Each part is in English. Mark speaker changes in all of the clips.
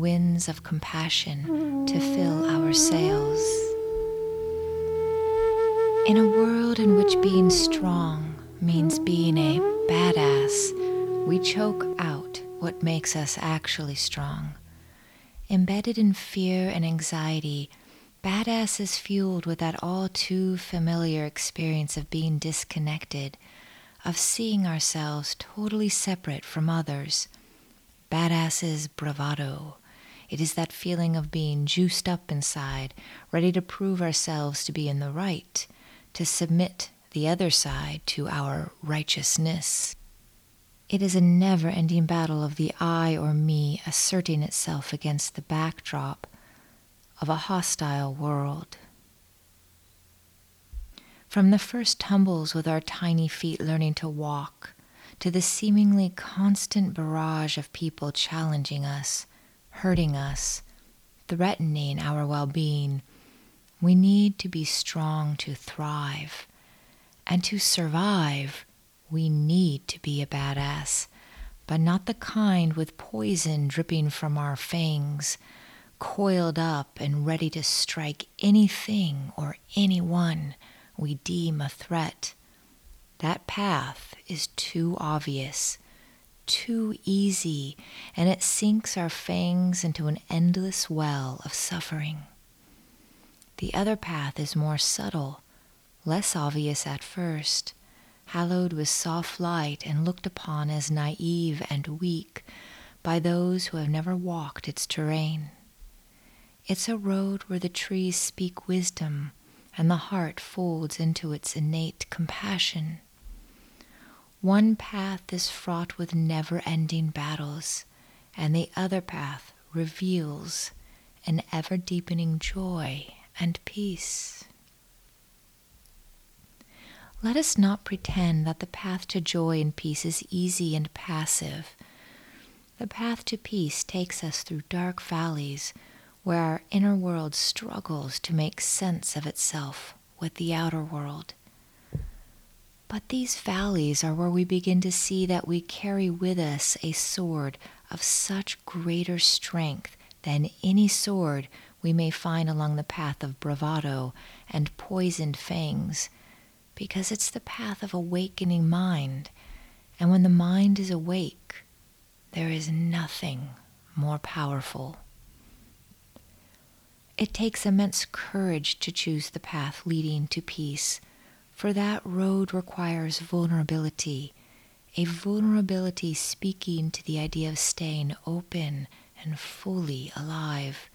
Speaker 1: winds of compassion to fill our sails. In a world in which being strong means being a badass, we choke out what makes us actually strong. Embedded in fear and anxiety, Badass is fueled with that all too familiar experience of being disconnected, of seeing ourselves totally separate from others. Badass is bravado. It is that feeling of being juiced up inside, ready to prove ourselves to be in the right, to submit the other side to our righteousness. It is a never ending battle of the I or me asserting itself against the backdrop of a hostile world. From the first tumbles with our tiny feet learning to walk, to the seemingly constant barrage of people challenging us, hurting us, threatening our well being, we need to be strong to thrive. And to survive, we need to be a badass, but not the kind with poison dripping from our fangs coiled up and ready to strike anything or anyone we deem a threat. That path is too obvious, too easy, and it sinks our fangs into an endless well of suffering. The other path is more subtle, less obvious at first, hallowed with soft light and looked upon as naive and weak by those who have never walked its terrain. It's a road where the trees speak wisdom and the heart folds into its innate compassion. One path is fraught with never ending battles, and the other path reveals an ever deepening joy and peace. Let us not pretend that the path to joy and peace is easy and passive. The path to peace takes us through dark valleys where our inner world struggles to make sense of itself with the outer world. But these valleys are where we begin to see that we carry with us a sword of such greater strength than any sword we may find along the path of bravado and poisoned fangs, because it's the path of awakening mind. And when the mind is awake, there is nothing more powerful. It takes immense courage to choose the path leading to peace, for that road requires vulnerability, a vulnerability speaking to the idea of staying open and fully alive.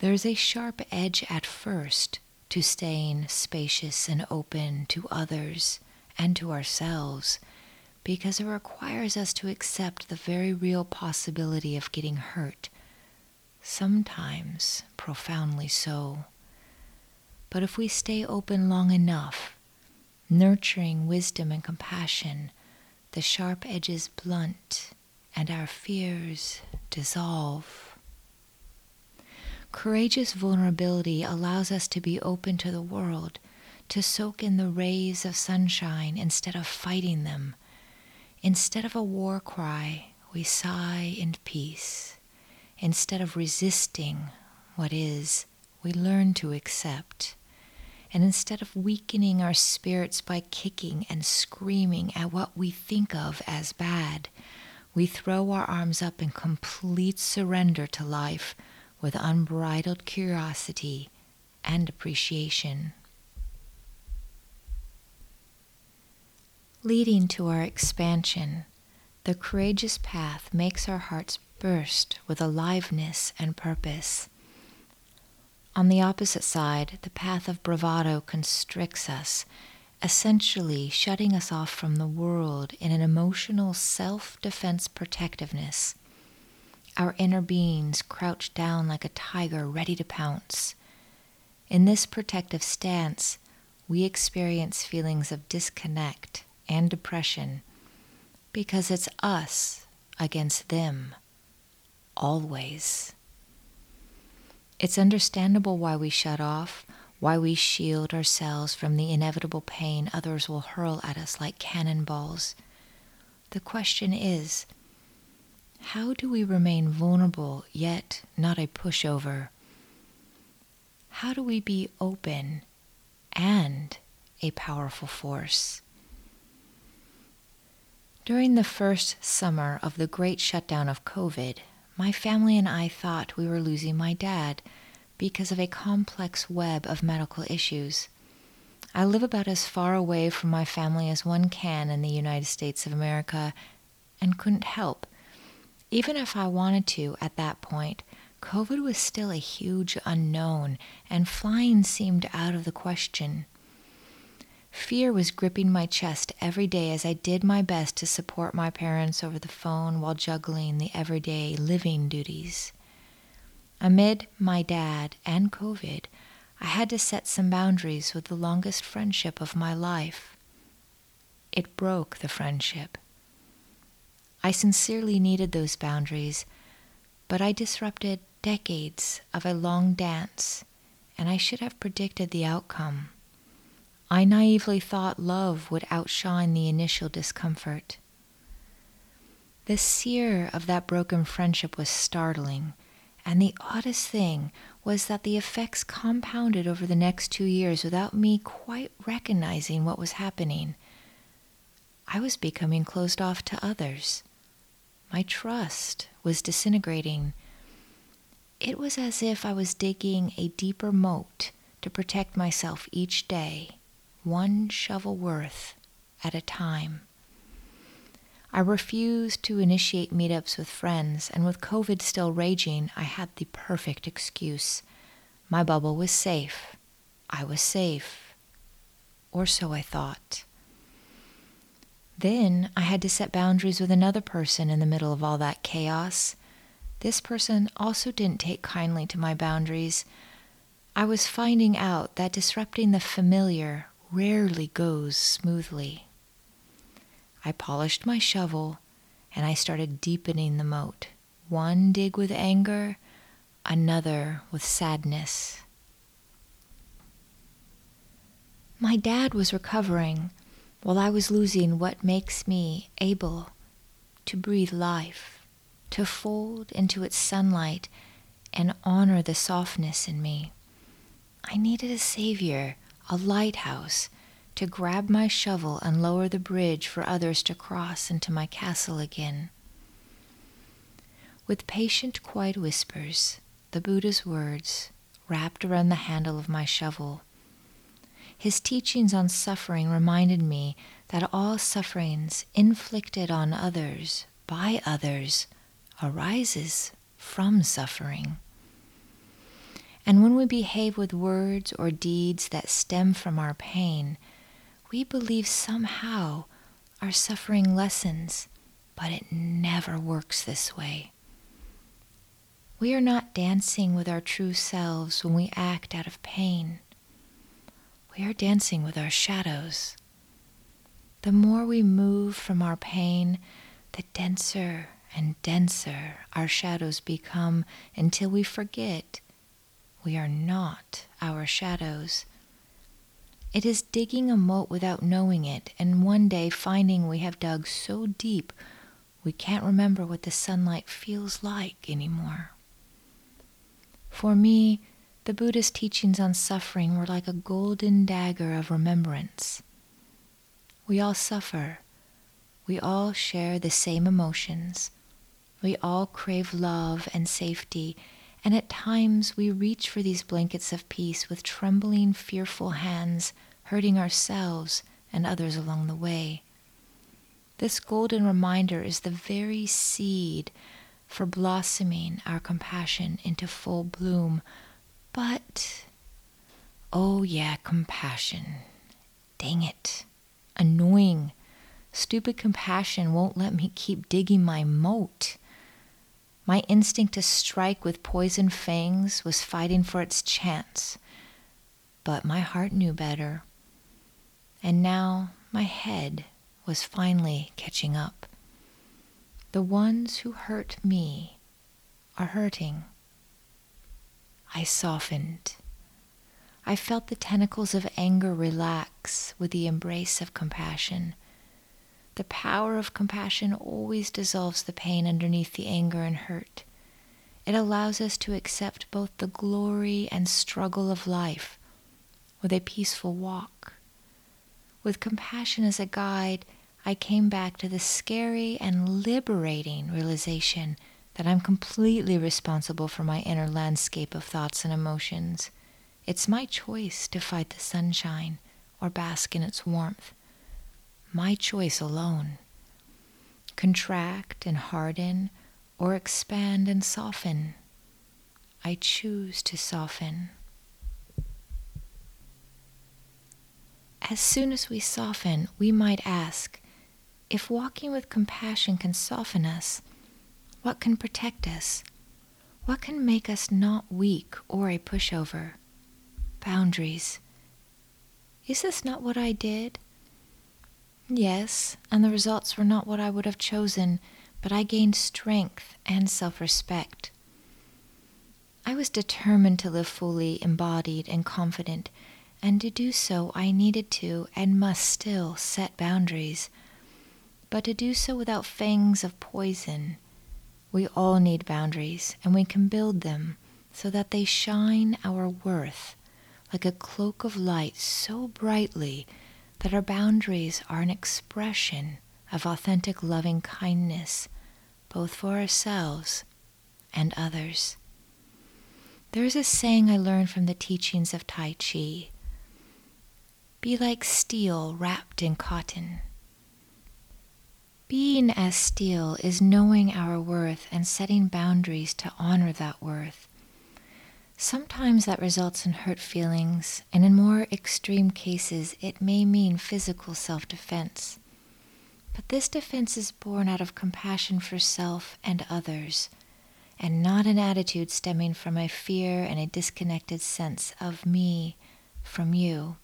Speaker 1: There is a sharp edge at first to staying spacious and open to others and to ourselves because it requires us to accept the very real possibility of getting hurt sometimes profoundly so. But if we stay open long enough, nurturing wisdom and compassion, the sharp edges blunt and our fears dissolve. Courageous vulnerability allows us to be open to the world, to soak in the rays of sunshine instead of fighting them. Instead of a war cry, we sigh in peace. Instead of resisting what is, we learn to accept. And instead of weakening our spirits by kicking and screaming at what we think of as bad, we throw our arms up in complete surrender to life with unbridled curiosity and appreciation. Leading to our expansion, the courageous path makes our hearts burst with aliveness and purpose. On the opposite side, the path of bravado constricts us, essentially shutting us off from the world in an emotional self defense protectiveness. Our inner beings crouch down like a tiger ready to pounce. In this protective stance, we experience feelings of disconnect and depression because it's us against them always. It's understandable why we shut off, why we shield ourselves from the inevitable pain others will hurl at us like cannonballs. The question is how do we remain vulnerable yet not a pushover? How do we be open and a powerful force? During the first summer of the great shutdown of COVID, my family and I thought we were losing my dad because of a complex web of medical issues. I live about as far away from my family as one can in the United States of America and couldn't help. Even if I wanted to at that point, COVID was still a huge unknown, and flying seemed out of the question. Fear was gripping my chest every day as I did my best to support my parents over the phone while juggling the everyday living duties. Amid my dad and COVID, I had to set some boundaries with the longest friendship of my life. It broke the friendship. I sincerely needed those boundaries, but I disrupted decades of a long dance, and I should have predicted the outcome. I naively thought love would outshine the initial discomfort. The sear of that broken friendship was startling and the oddest thing was that the effects compounded over the next two years without me quite recognizing what was happening. I was becoming closed off to others. My trust was disintegrating. It was as if I was digging a deeper moat to protect myself each day, one shovel worth at a time. I refused to initiate meetups with friends, and with COVID still raging, I had the perfect excuse. My bubble was safe. I was safe. Or so I thought. Then I had to set boundaries with another person in the middle of all that chaos. This person also didn't take kindly to my boundaries. I was finding out that disrupting the familiar rarely goes smoothly. I polished my shovel and I started deepening the moat. One dig with anger, another with sadness. My dad was recovering while I was losing what makes me able to breathe life, to fold into its sunlight and honor the softness in me. I needed a savior, a lighthouse to grab my shovel and lower the bridge for others to cross into my castle again. With patient, quiet whispers, the Buddha's words wrapped around the handle of my shovel. His teachings on suffering reminded me that all sufferings inflicted on others by others arises from suffering. And when we behave with words or deeds that stem from our pain, we believe somehow our suffering lessens, but it never works this way. We are not dancing with our true selves when we act out of pain. We are dancing with our shadows. The more we move from our pain, the denser and denser our shadows become until we forget we are not our shadows it is digging a moat without knowing it, and one day finding we have dug so deep we can't remember what the sunlight feels like anymore. For me, the Buddha's teachings on suffering were like a golden dagger of remembrance. We all suffer. We all share the same emotions. We all crave love and safety, and at times we reach for these blankets of peace with trembling, fearful hands hurting ourselves and others along the way. This golden reminder is the very seed for blossoming our compassion into full bloom. But, oh yeah, compassion. Dang it. Annoying. Stupid compassion won't let me keep digging my moat. My instinct to strike with poison fangs was fighting for its chance. But my heart knew better and now my head was finally catching up. The ones who hurt me are hurting. I softened. I felt the tentacles of anger relax with the embrace of compassion. The power of compassion always dissolves the pain underneath the anger and hurt. It allows us to accept both the glory and struggle of life with a peaceful walk. With compassion as a guide, I came back to the scary and liberating realization that I'm completely responsible for my inner landscape of thoughts and emotions. It's my choice to fight the sunshine or bask in its warmth. My choice alone. Contract and harden or expand and soften. I choose to soften. As soon as we soften, we might ask if walking with compassion can soften us, what can protect us? What can make us not weak or a pushover? boundaries. Is this not what I did? Yes, and the results were not what I would have chosen, but I gained strength and self respect. I was determined to live fully embodied and confident, and to do so I needed to and must still set boundaries, but to do so without fangs of poison. We all need boundaries, and we can build them so that they shine our worth like a cloak of light so brightly that our boundaries are an expression of authentic loving kindness, both for ourselves and others. There is a saying I learned from the teachings of Tai Chi Be like steel wrapped in cotton. Being as steel is knowing our worth and setting boundaries to honor that worth. Sometimes that results in hurt feelings, and in more extreme cases, it may mean physical self defense. But this defense is born out of compassion for self and others, and not an attitude stemming from a fear and a disconnected sense of me from you.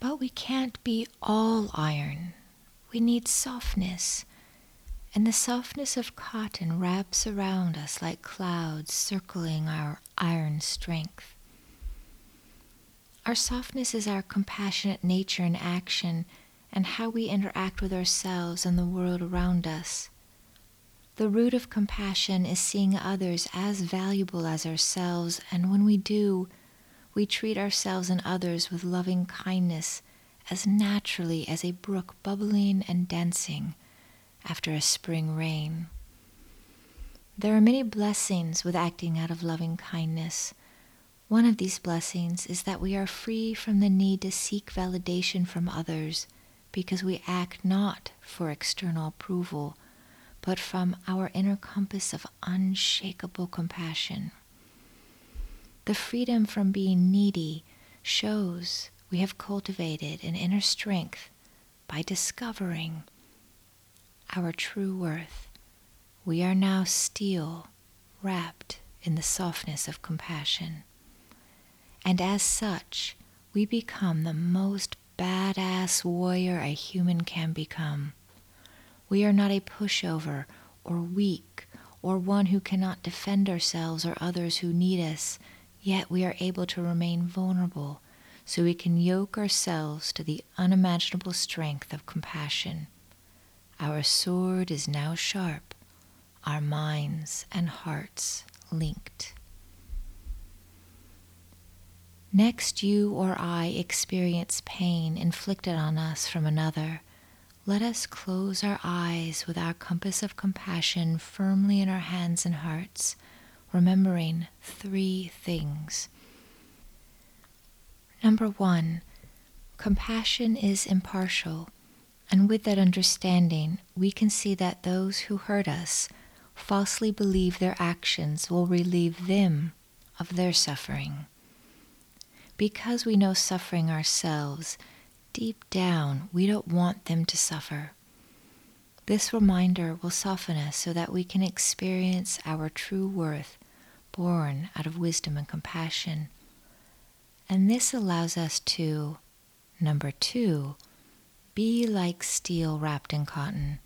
Speaker 1: But we can't be all iron. We need softness and the softness of cotton wraps around us like clouds circling our iron strength. Our softness is our compassionate nature in action and how we interact with ourselves and the world around us. The root of compassion is seeing others as valuable as ourselves, and when we do, we treat ourselves and others with loving kindness as naturally as a brook bubbling and dancing after a spring rain. There are many blessings with acting out of loving kindness. One of these blessings is that we are free from the need to seek validation from others because we act not for external approval, but from our inner compass of unshakable compassion. The freedom from being needy shows we have cultivated an inner strength by discovering our true worth. We are now steel wrapped in the softness of compassion. And as such, we become the most badass warrior a human can become. We are not a pushover or weak or one who cannot defend ourselves or others who need us, yet we are able to remain vulnerable so we can yoke ourselves to the unimaginable strength of compassion. Our sword is now sharp, our minds and hearts linked. Next, you or I experience pain inflicted on us from another. Let us close our eyes with our compass of compassion firmly in our hands and hearts, remembering three things. Number one, compassion is impartial. And with that understanding, we can see that those who hurt us falsely believe their actions will relieve them of their suffering. Because we know suffering ourselves, deep down we don't want them to suffer. This reminder will soften us so that we can experience our true worth born out of wisdom and compassion. And this allows us to, number two, be like steel wrapped in cotton.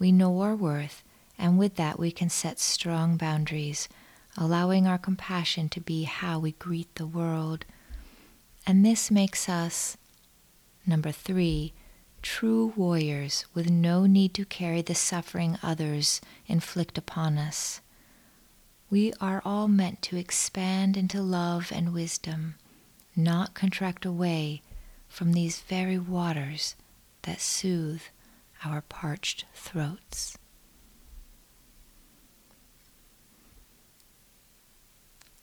Speaker 1: We know our worth, and with that we can set strong boundaries, allowing our compassion to be how we greet the world. And this makes us, number three, true warriors with no need to carry the suffering others inflict upon us. We are all meant to expand into love and wisdom, not contract away from these very waters that soothe our parched throats.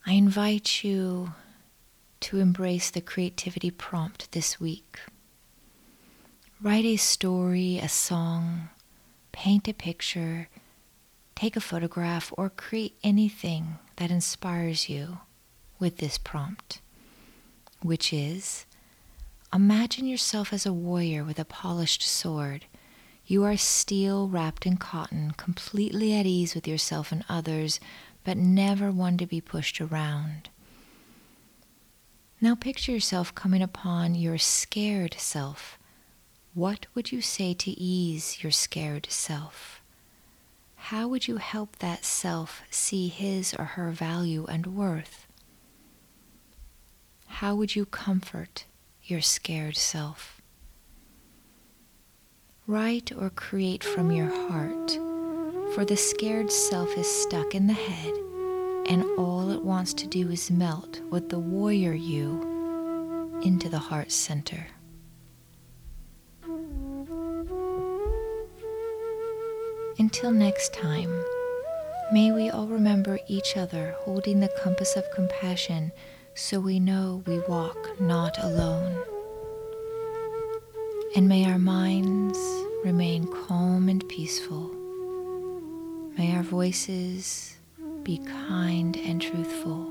Speaker 1: I invite you to embrace the creativity prompt this week. Write a story, a song, paint a picture, take a photograph, or create anything that inspires you with this prompt, which is imagine yourself as a warrior with a polished sword. You are steel wrapped in cotton, completely at ease with yourself and others, but never one to be pushed around. Now picture yourself coming upon your scared self what would you say to ease your scared self? How would you help that self see his or her value and worth? How would you comfort your scared self? Write or create from your heart, for the scared self is stuck in the head, and all it wants to do is melt with the warrior you into the heart center. Until next time, may we all remember each other holding the compass of compassion so we know we walk not alone. And may our minds remain calm and peaceful. May our voices be kind and truthful.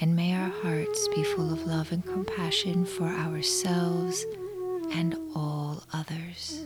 Speaker 1: And may our hearts be full of love and compassion for ourselves and all others.